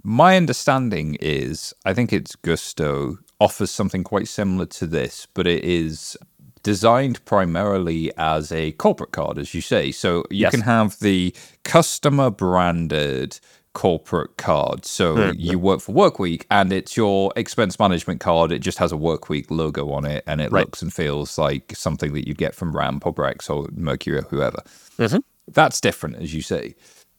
My understanding is i think it's gusto offers something quite similar to this but it is designed primarily as a corporate card as you say. So you yes. can have the customer branded corporate card. So mm-hmm. you work for Workweek and it's your expense management card. It just has a Workweek logo on it and it right. looks and feels like something that you'd get from Ramp or Brex or Mercury or whoever. Mm-hmm. That's different, as you say.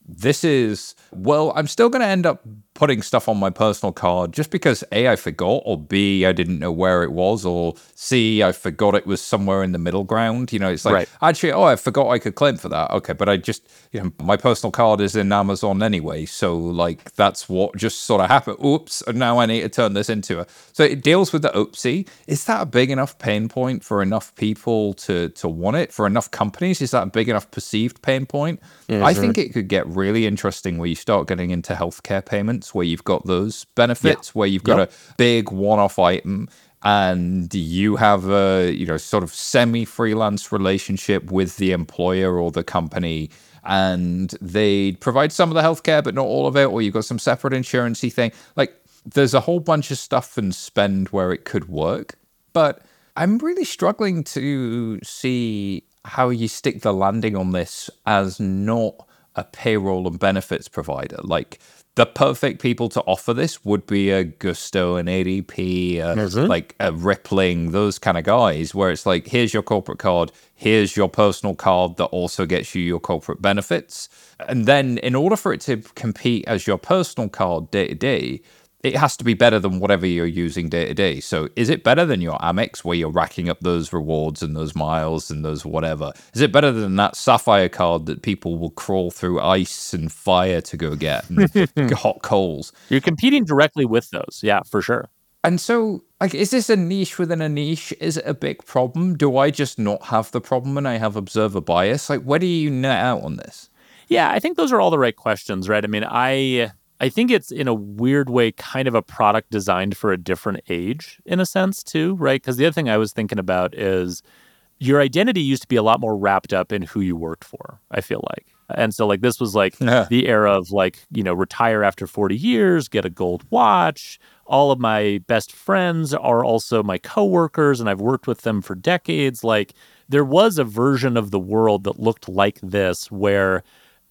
this is, well, I'm still going to end up putting stuff on my personal card just because A, I forgot, or B, I didn't know where it was, or C, I forgot it was somewhere in the middle ground. You know, it's like, right. actually, oh, I forgot I could claim for that. Okay, but I just, you know, my personal card is in Amazon anyway. So, like, that's what just sort of happened. Oops, and now I need to turn this into a. So it deals with the oopsie. Is that a big enough pain point for enough people to, to want it? For enough companies? Is that a big enough perceived pain point? Yeah, I think it could get really interesting where you start getting into healthcare payments where you've got those benefits, yeah. where you've got yep. a big one-off item and you have a you know sort of semi-freelance relationship with the employer or the company and they provide some of the healthcare but not all of it or you've got some separate insurancey thing like there's a whole bunch of stuff and spend where it could work but i'm really struggling to see how you stick the landing on this as not a payroll and benefits provider like the perfect people to offer this would be a Gusto, an ADP, uh, like a Rippling, those kind of guys, where it's like, here's your corporate card, here's your personal card that also gets you your corporate benefits. And then, in order for it to compete as your personal card day to day, it has to be better than whatever you're using day to day. So, is it better than your Amex where you're racking up those rewards and those miles and those whatever? Is it better than that Sapphire card that people will crawl through ice and fire to go get hot coals? You're competing directly with those. Yeah, for sure. And so, like, is this a niche within a niche? Is it a big problem? Do I just not have the problem and I have observer bias? Like, where do you net out on this? Yeah, I think those are all the right questions, right? I mean, I I think it's in a weird way kind of a product designed for a different age in a sense too, right? Because the other thing I was thinking about is your identity used to be a lot more wrapped up in who you worked for, I feel like. And so like this was like yeah. the era of like, you know, retire after 40 years, get a gold watch. All of my best friends are also my coworkers and I've worked with them for decades. Like there was a version of the world that looked like this where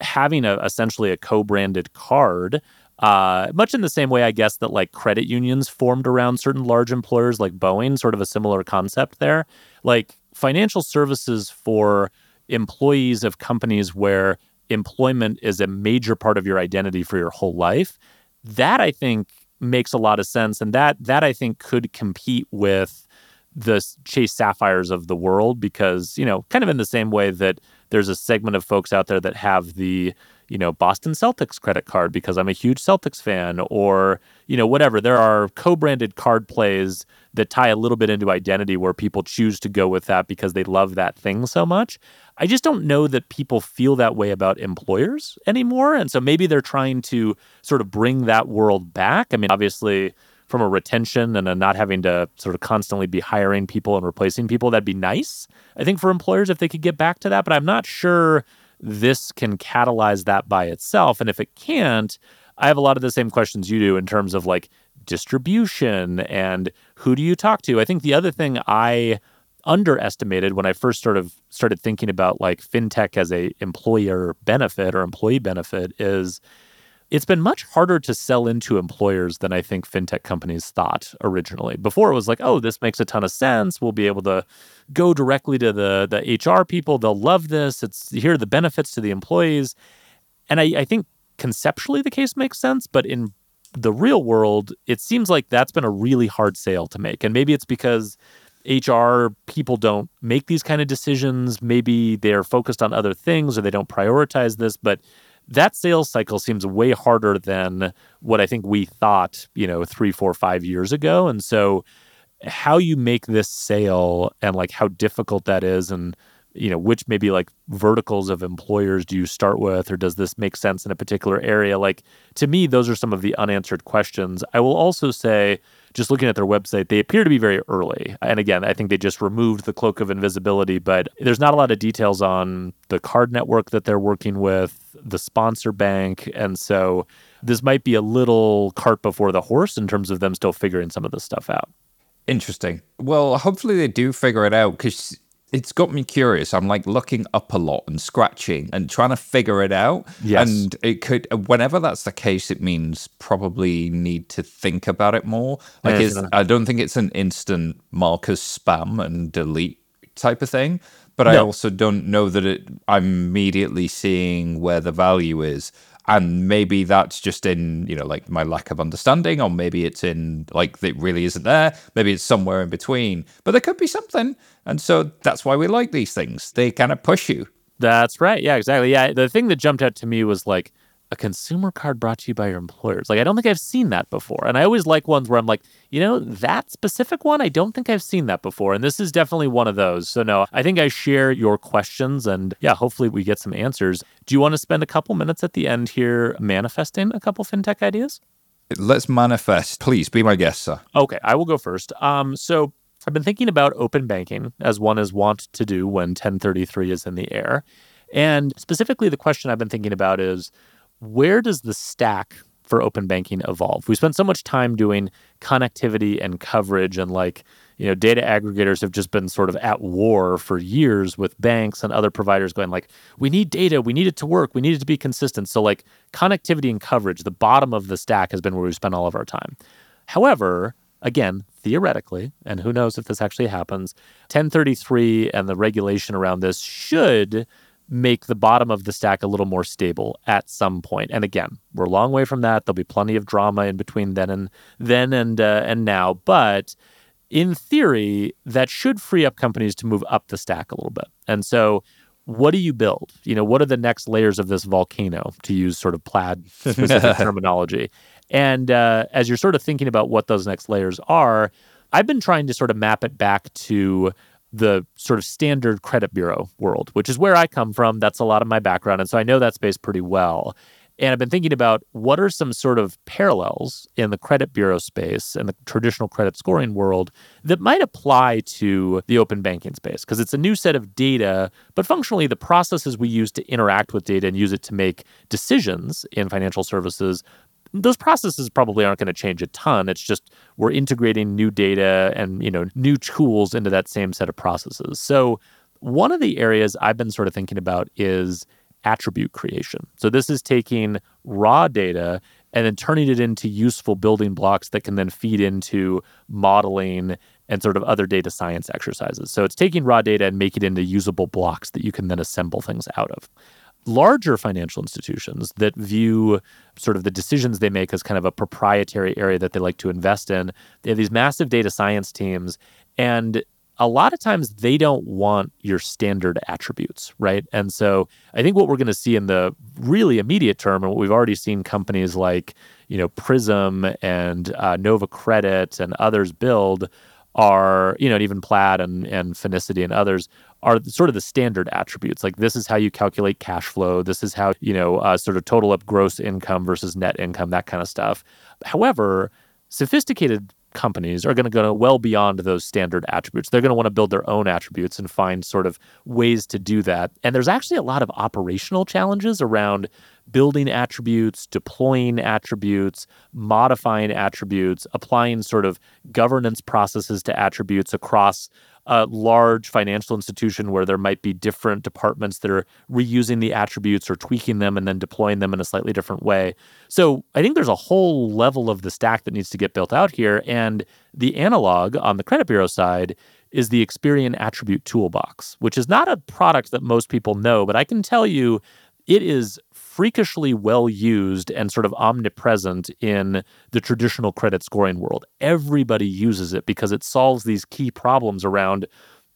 having a essentially a co-branded card uh, much in the same way, I guess, that like credit unions formed around certain large employers like Boeing, sort of a similar concept there. Like financial services for employees of companies where employment is a major part of your identity for your whole life. That I think makes a lot of sense. And that that I think could compete with the Chase Sapphires of the world because, you know, kind of in the same way that there's a segment of folks out there that have the you know, Boston Celtics credit card because I'm a huge Celtics fan, or, you know, whatever. There are co branded card plays that tie a little bit into identity where people choose to go with that because they love that thing so much. I just don't know that people feel that way about employers anymore. And so maybe they're trying to sort of bring that world back. I mean, obviously, from a retention and a not having to sort of constantly be hiring people and replacing people, that'd be nice, I think, for employers if they could get back to that. But I'm not sure this can catalyze that by itself. And if it can't, I have a lot of the same questions you do in terms of like distribution and who do you talk to. I think the other thing I underestimated when I first sort of started thinking about like fintech as a employer benefit or employee benefit is it's been much harder to sell into employers than I think fintech companies thought originally. Before it was like, oh, this makes a ton of sense. We'll be able to go directly to the the HR people. They'll love this. It's here are the benefits to the employees. And I, I think conceptually the case makes sense, but in the real world, it seems like that's been a really hard sale to make. And maybe it's because HR people don't make these kind of decisions. Maybe they're focused on other things or they don't prioritize this. But that sales cycle seems way harder than what I think we thought, you know, three, four, five years ago. And so, how you make this sale and like how difficult that is, and you know, which maybe like verticals of employers do you start with, or does this make sense in a particular area? Like to me, those are some of the unanswered questions. I will also say, just looking at their website, they appear to be very early. And again, I think they just removed the cloak of invisibility, but there's not a lot of details on the card network that they're working with, the sponsor bank. And so this might be a little cart before the horse in terms of them still figuring some of this stuff out. Interesting. Well, hopefully they do figure it out because it's got me curious. I'm like looking up a lot and scratching and trying to figure it out. Yes. And it could, whenever that's the case, it means probably need to think about it more. Like, I don't think it's an instant mark as spam and delete type of thing. But no. I also don't know that it, I'm immediately seeing where the value is and maybe that's just in you know like my lack of understanding or maybe it's in like it really isn't there. Maybe it's somewhere in between. But there could be something. And so that's why we like these things. They kind of push you. That's right. Yeah exactly. Yeah the thing that jumped out to me was like a consumer card brought to you by your employers. Like, I don't think I've seen that before. And I always like ones where I'm like, you know, that specific one, I don't think I've seen that before. And this is definitely one of those. So, no, I think I share your questions and yeah, hopefully we get some answers. Do you want to spend a couple minutes at the end here manifesting a couple fintech ideas? Let's manifest. Please be my guest, sir. Okay, I will go first. Um, so, I've been thinking about open banking as one is wont to do when 1033 is in the air. And specifically, the question I've been thinking about is where does the stack for open banking evolve? We spent so much time doing connectivity and coverage and like, you know, data aggregators have just been sort of at war for years with banks and other providers going like, we need data, we need it to work, we need it to be consistent. So like connectivity and coverage, the bottom of the stack has been where we spent all of our time. However, again, theoretically, and who knows if this actually happens, 1033 and the regulation around this should make the bottom of the stack a little more stable at some point. And again, we're a long way from that. There'll be plenty of drama in between then and then and uh, and now, but in theory, that should free up companies to move up the stack a little bit. And so, what do you build? You know, what are the next layers of this volcano, to use sort of Plaid specific terminology? And uh, as you're sort of thinking about what those next layers are, I've been trying to sort of map it back to the sort of standard credit bureau world, which is where I come from. That's a lot of my background. And so I know that space pretty well. And I've been thinking about what are some sort of parallels in the credit bureau space and the traditional credit scoring world that might apply to the open banking space because it's a new set of data, but functionally the processes we use to interact with data and use it to make decisions in financial services those processes probably aren't going to change a ton. It's just we're integrating new data and you know new tools into that same set of processes. So one of the areas I've been sort of thinking about is attribute creation. So this is taking raw data and then turning it into useful building blocks that can then feed into modeling and sort of other data science exercises. So it's taking raw data and make it into usable blocks that you can then assemble things out of larger financial institutions that view sort of the decisions they make as kind of a proprietary area that they like to invest in, they have these massive data science teams. And a lot of times they don't want your standard attributes, right? And so I think what we're going to see in the really immediate term, and what we've already seen companies like, you know, Prism and uh, Nova Credit and others build are, you know, and even Plaid and, and Finicity and others are sort of the standard attributes. Like this is how you calculate cash flow. This is how, you know, uh, sort of total up gross income versus net income, that kind of stuff. However, sophisticated companies are going to go well beyond those standard attributes. They're going to want to build their own attributes and find sort of ways to do that. And there's actually a lot of operational challenges around building attributes, deploying attributes, modifying attributes, applying sort of governance processes to attributes across a large financial institution where there might be different departments that are reusing the attributes or tweaking them and then deploying them in a slightly different way. So I think there's a whole level of the stack that needs to get built out here. And the analog on the credit bureau side is the Experian Attribute Toolbox, which is not a product that most people know, but I can tell you it is freakishly well used and sort of omnipresent in the traditional credit scoring world. Everybody uses it because it solves these key problems around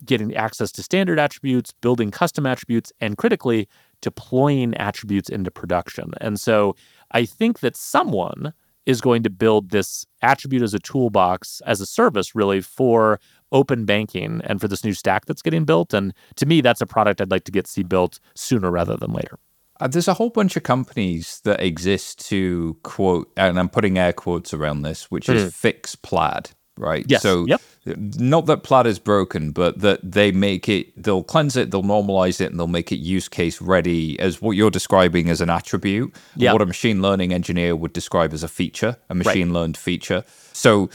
getting access to standard attributes, building custom attributes, and critically, deploying attributes into production. And so I think that someone is going to build this attribute as a toolbox, as a service, really, for open banking and for this new stack that's getting built. And to me, that's a product I'd like to get see built sooner rather than later. Uh, there's a whole bunch of companies that exist to quote, and I'm putting air quotes around this, which mm. is hmm. fix Plaid, right? Yes. So, yep. not that Plaid is broken, but that they make it, they'll cleanse it, they'll normalize it, and they'll make it use case ready as what you're describing as an attribute, yep. what a machine learning engineer would describe as a feature, a machine right. learned feature. So,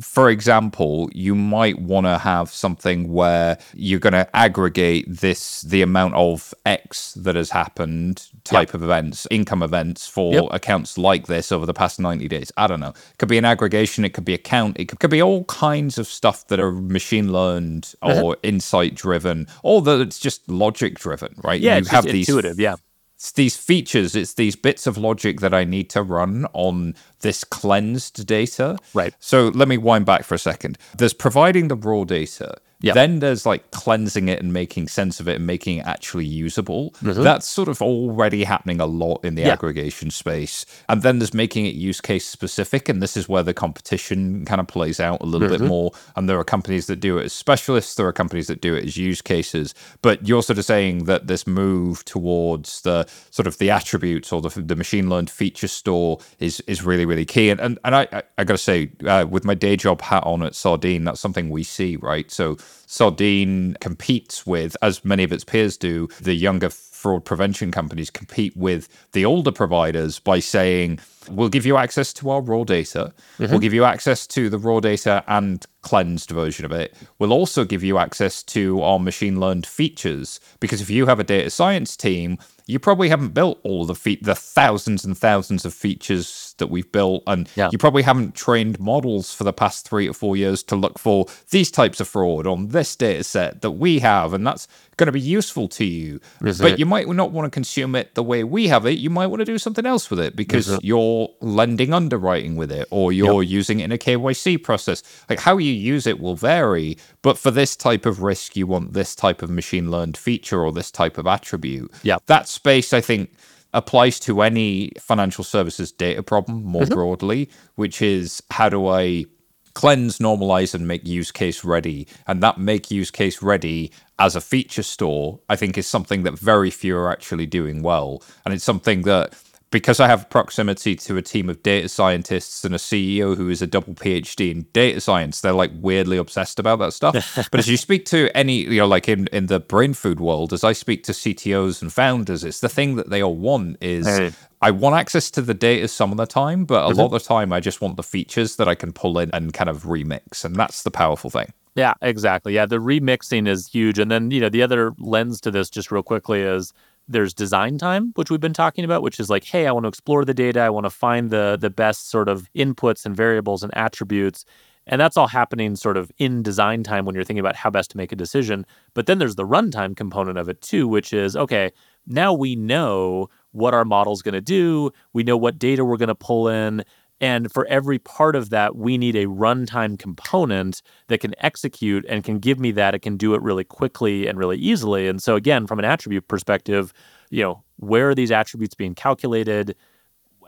for example, you might want to have something where you're going to aggregate this, the amount of X that has happened, type yep. of events, income events for yep. accounts like this over the past 90 days. I don't know. It could be an aggregation, it could be a count, it could, could be all kinds of stuff that are machine learned uh-huh. or insight driven, or that it's just logic driven, right? Yeah, you have these intuitive, yeah it's these features, it's these bits of logic that I need to run on this cleansed data. Right. So let me wind back for a second. There's providing the raw data. Yep. Then there's like cleansing it and making sense of it and making it actually usable. Mm-hmm. That's sort of already happening a lot in the yeah. aggregation space. And then there's making it use case specific. And this is where the competition kind of plays out a little mm-hmm. bit more. And there are companies that do it as specialists, there are companies that do it as use cases. But you're sort of saying that this move towards the sort of the attributes or the, the machine learned feature store is is really, really key. And, and, and I, I, I got to say, uh, with my day job hat on at Sardine, that's something we see, right? So Sardine competes with, as many of its peers do, the younger fraud prevention companies compete with the older providers by saying, we'll give you access to our raw data. Mm-hmm. We'll give you access to the raw data and cleansed version of it. We'll also give you access to our machine learned features because if you have a data science team, you probably haven't built all the fe- the thousands and thousands of features that we've built, and yeah. you probably haven't trained models for the past three or four years to look for these types of fraud on this data set that we have, and that's going to be useful to you. Is but it? you might not want to consume it the way we have it. You might want to do something else with it because you're lending underwriting with it, or you're yep. using it in a KYC process. Like how you use it will vary, but for this type of risk, you want this type of machine learned feature or this type of attribute. Yeah, that space, I think applies to any financial services data problem more mm-hmm. broadly, which is how do I cleanse, normalize, and make use case ready? And that make use case ready as a feature store, I think is something that very few are actually doing well. And it's something that because I have proximity to a team of data scientists and a CEO who is a double PhD in data science, they're like weirdly obsessed about that stuff. but as you speak to any, you know, like in, in the Brainfood world, as I speak to CTOs and founders, it's the thing that they all want is hey. I want access to the data some of the time, but a mm-hmm. lot of the time I just want the features that I can pull in and kind of remix. And that's the powerful thing. Yeah, exactly. Yeah, the remixing is huge. And then, you know, the other lens to this, just real quickly, is there's design time, which we've been talking about, which is like, hey, I want to explore the data. I want to find the the best sort of inputs and variables and attributes. And that's all happening sort of in design time when you're thinking about how best to make a decision. But then there's the runtime component of it too, which is okay, now we know what our model's going to do. We know what data we're going to pull in. And for every part of that, we need a runtime component that can execute and can give me that. It can do it really quickly and really easily. And so, again, from an attribute perspective, you know, where are these attributes being calculated?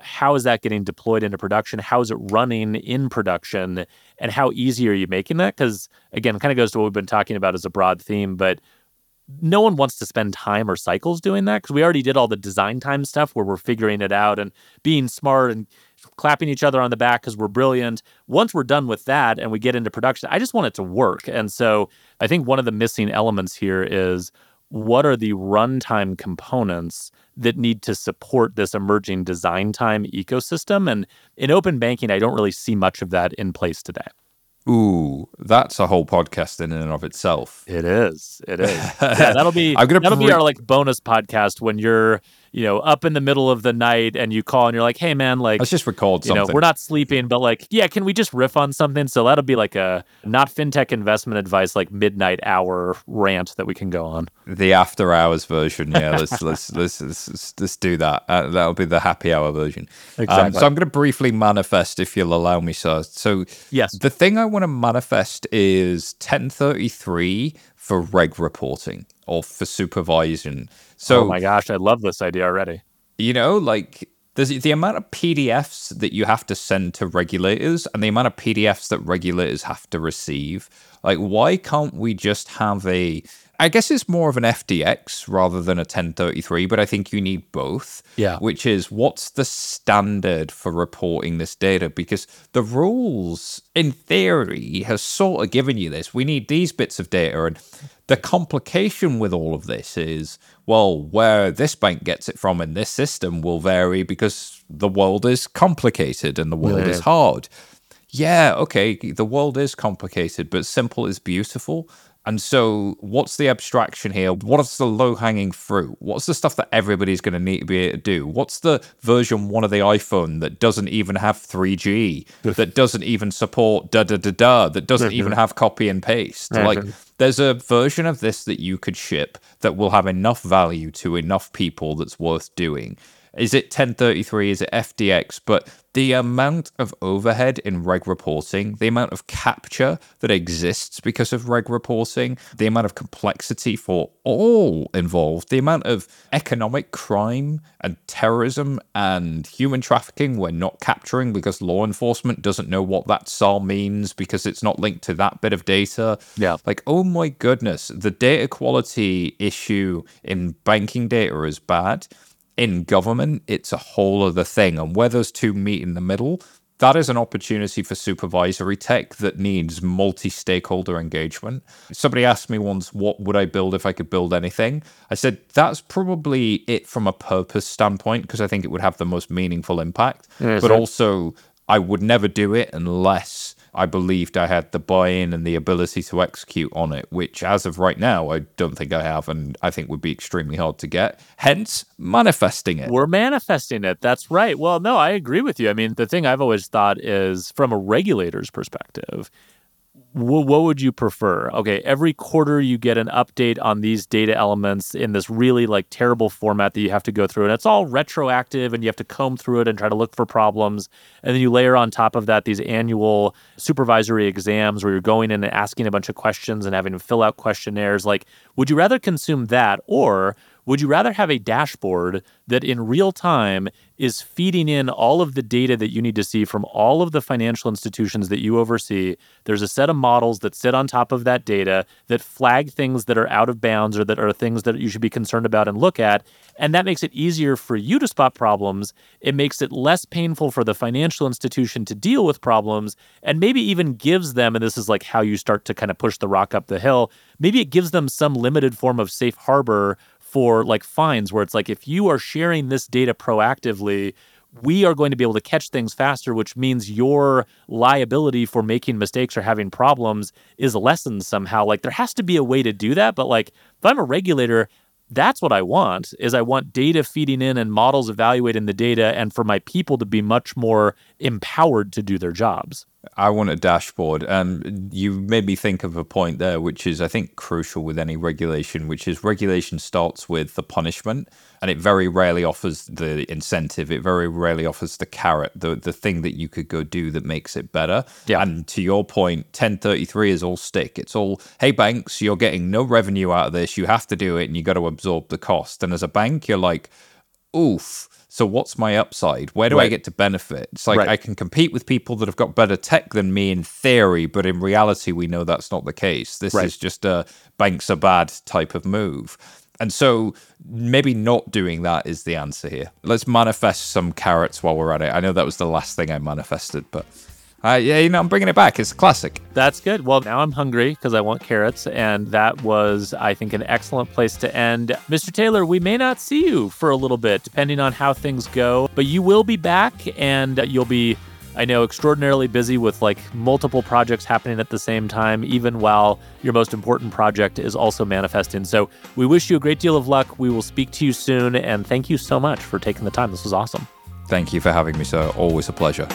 How is that getting deployed into production? How is it running in production? And how easy are you making that? Because, again, kind of goes to what we've been talking about as a broad theme, but no one wants to spend time or cycles doing that because we already did all the design time stuff where we're figuring it out and being smart and clapping each other on the back because we're brilliant. Once we're done with that and we get into production, I just want it to work. And so I think one of the missing elements here is what are the runtime components that need to support this emerging design time ecosystem? And in open banking, I don't really see much of that in place today. Ooh, that's a whole podcast in and of itself. It is. It is. Yeah, that'll be that'll pre- be our like bonus podcast when you're you know, up in the middle of the night and you call and you're like, hey man, like let's just record you something. know, we're not sleeping, but like, yeah, can we just riff on something? So that'll be like a not fintech investment advice, like midnight hour rant that we can go on. The after hours version, yeah. let's, let's, let's let's let's do that. Uh, that'll be the happy hour version. Exactly. Um, so I'm going to briefly manifest, if you'll allow me, sir. So yes, the thing I want to manifest is 1033 for reg reporting or for supervision. So, oh my gosh, I love this idea already. You know, like there's the amount of PDFs that you have to send to regulators and the amount of PDFs that regulators have to receive. Like, why can't we just have a I guess it's more of an FDX rather than a 1033, but I think you need both. Yeah. Which is what's the standard for reporting this data? Because the rules, in theory, has sort of given you this. We need these bits of data. And the complication with all of this is, well, where this bank gets it from in this system will vary because the world is complicated and the world yeah. is hard yeah, okay, the world is complicated, but simple is beautiful. And so, what's the abstraction here? What's the low hanging fruit? What's the stuff that everybody's going to need to be able to do? What's the version one of the iPhone that doesn't even have 3G, that doesn't even support da da da da, that doesn't even mm-hmm. have copy and paste? Mm-hmm. Like, there's a version of this that you could ship that will have enough value to enough people that's worth doing. Is it 1033? Is it FDX? But the amount of overhead in reg reporting, the amount of capture that exists because of reg reporting, the amount of complexity for all involved, the amount of economic crime and terrorism and human trafficking we're not capturing because law enforcement doesn't know what that SAR means because it's not linked to that bit of data. Yeah. Like, oh my goodness, the data quality issue in banking data is bad in government, it's a whole other thing. And where those two meet in the middle, that is an opportunity for supervisory tech that needs multi stakeholder engagement. Somebody asked me once, What would I build if I could build anything? I said, That's probably it from a purpose standpoint, because I think it would have the most meaningful impact. but also, I would never do it unless I believed I had the buy in and the ability to execute on it, which as of right now, I don't think I have, and I think would be extremely hard to get. Hence, manifesting it. We're manifesting it. That's right. Well, no, I agree with you. I mean, the thing I've always thought is from a regulator's perspective, what would you prefer? Okay, every quarter you get an update on these data elements in this really like terrible format that you have to go through, and it's all retroactive, and you have to comb through it and try to look for problems. And then you layer on top of that these annual supervisory exams where you're going in and asking a bunch of questions and having to fill out questionnaires. Like, would you rather consume that, or would you rather have a dashboard that in real time is feeding in all of the data that you need to see from all of the financial institutions that you oversee? There's a set of models that sit on top of that data that flag things that are out of bounds or that are things that you should be concerned about and look at. And that makes it easier for you to spot problems. It makes it less painful for the financial institution to deal with problems and maybe even gives them, and this is like how you start to kind of push the rock up the hill, maybe it gives them some limited form of safe harbor for like fines where it's like if you are sharing this data proactively we are going to be able to catch things faster which means your liability for making mistakes or having problems is lessened somehow. Like there has to be a way to do that but like if i'm a regulator that's what I want is I want data feeding in and models evaluating the data and for my people to be much more empowered to do their jobs. I want a dashboard. And you made me think of a point there, which is, I think, crucial with any regulation, which is regulation starts with the punishment and it very rarely offers the incentive. It very rarely offers the carrot, the, the thing that you could go do that makes it better. Yeah. And to your point, 1033 is all stick. It's all, hey, banks, you're getting no revenue out of this. You have to do it and you got to absorb the cost. And as a bank, you're like, oof so what's my upside? Where do right. I get to benefit? It's like right. I can compete with people that have got better tech than me in theory, but in reality, we know that's not the case. This right. is just a banks are bad type of move. And so maybe not doing that is the answer here. Let's manifest some carrots while we're at it. I know that was the last thing I manifested, but uh, yeah, you know, I'm bringing it back. It's a classic. That's good. Well, now I'm hungry because I want carrots. And that was, I think, an excellent place to end. Mr. Taylor, we may not see you for a little bit, depending on how things go, but you will be back and you'll be, I know, extraordinarily busy with like multiple projects happening at the same time, even while your most important project is also manifesting. So we wish you a great deal of luck. We will speak to you soon. And thank you so much for taking the time. This was awesome. Thank you for having me, sir. Always a pleasure.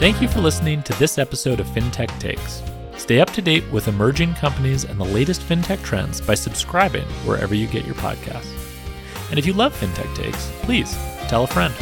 Thank you for listening to this episode of FinTech Takes. Stay up to date with emerging companies and the latest fintech trends by subscribing wherever you get your podcasts. And if you love FinTech Takes, please tell a friend.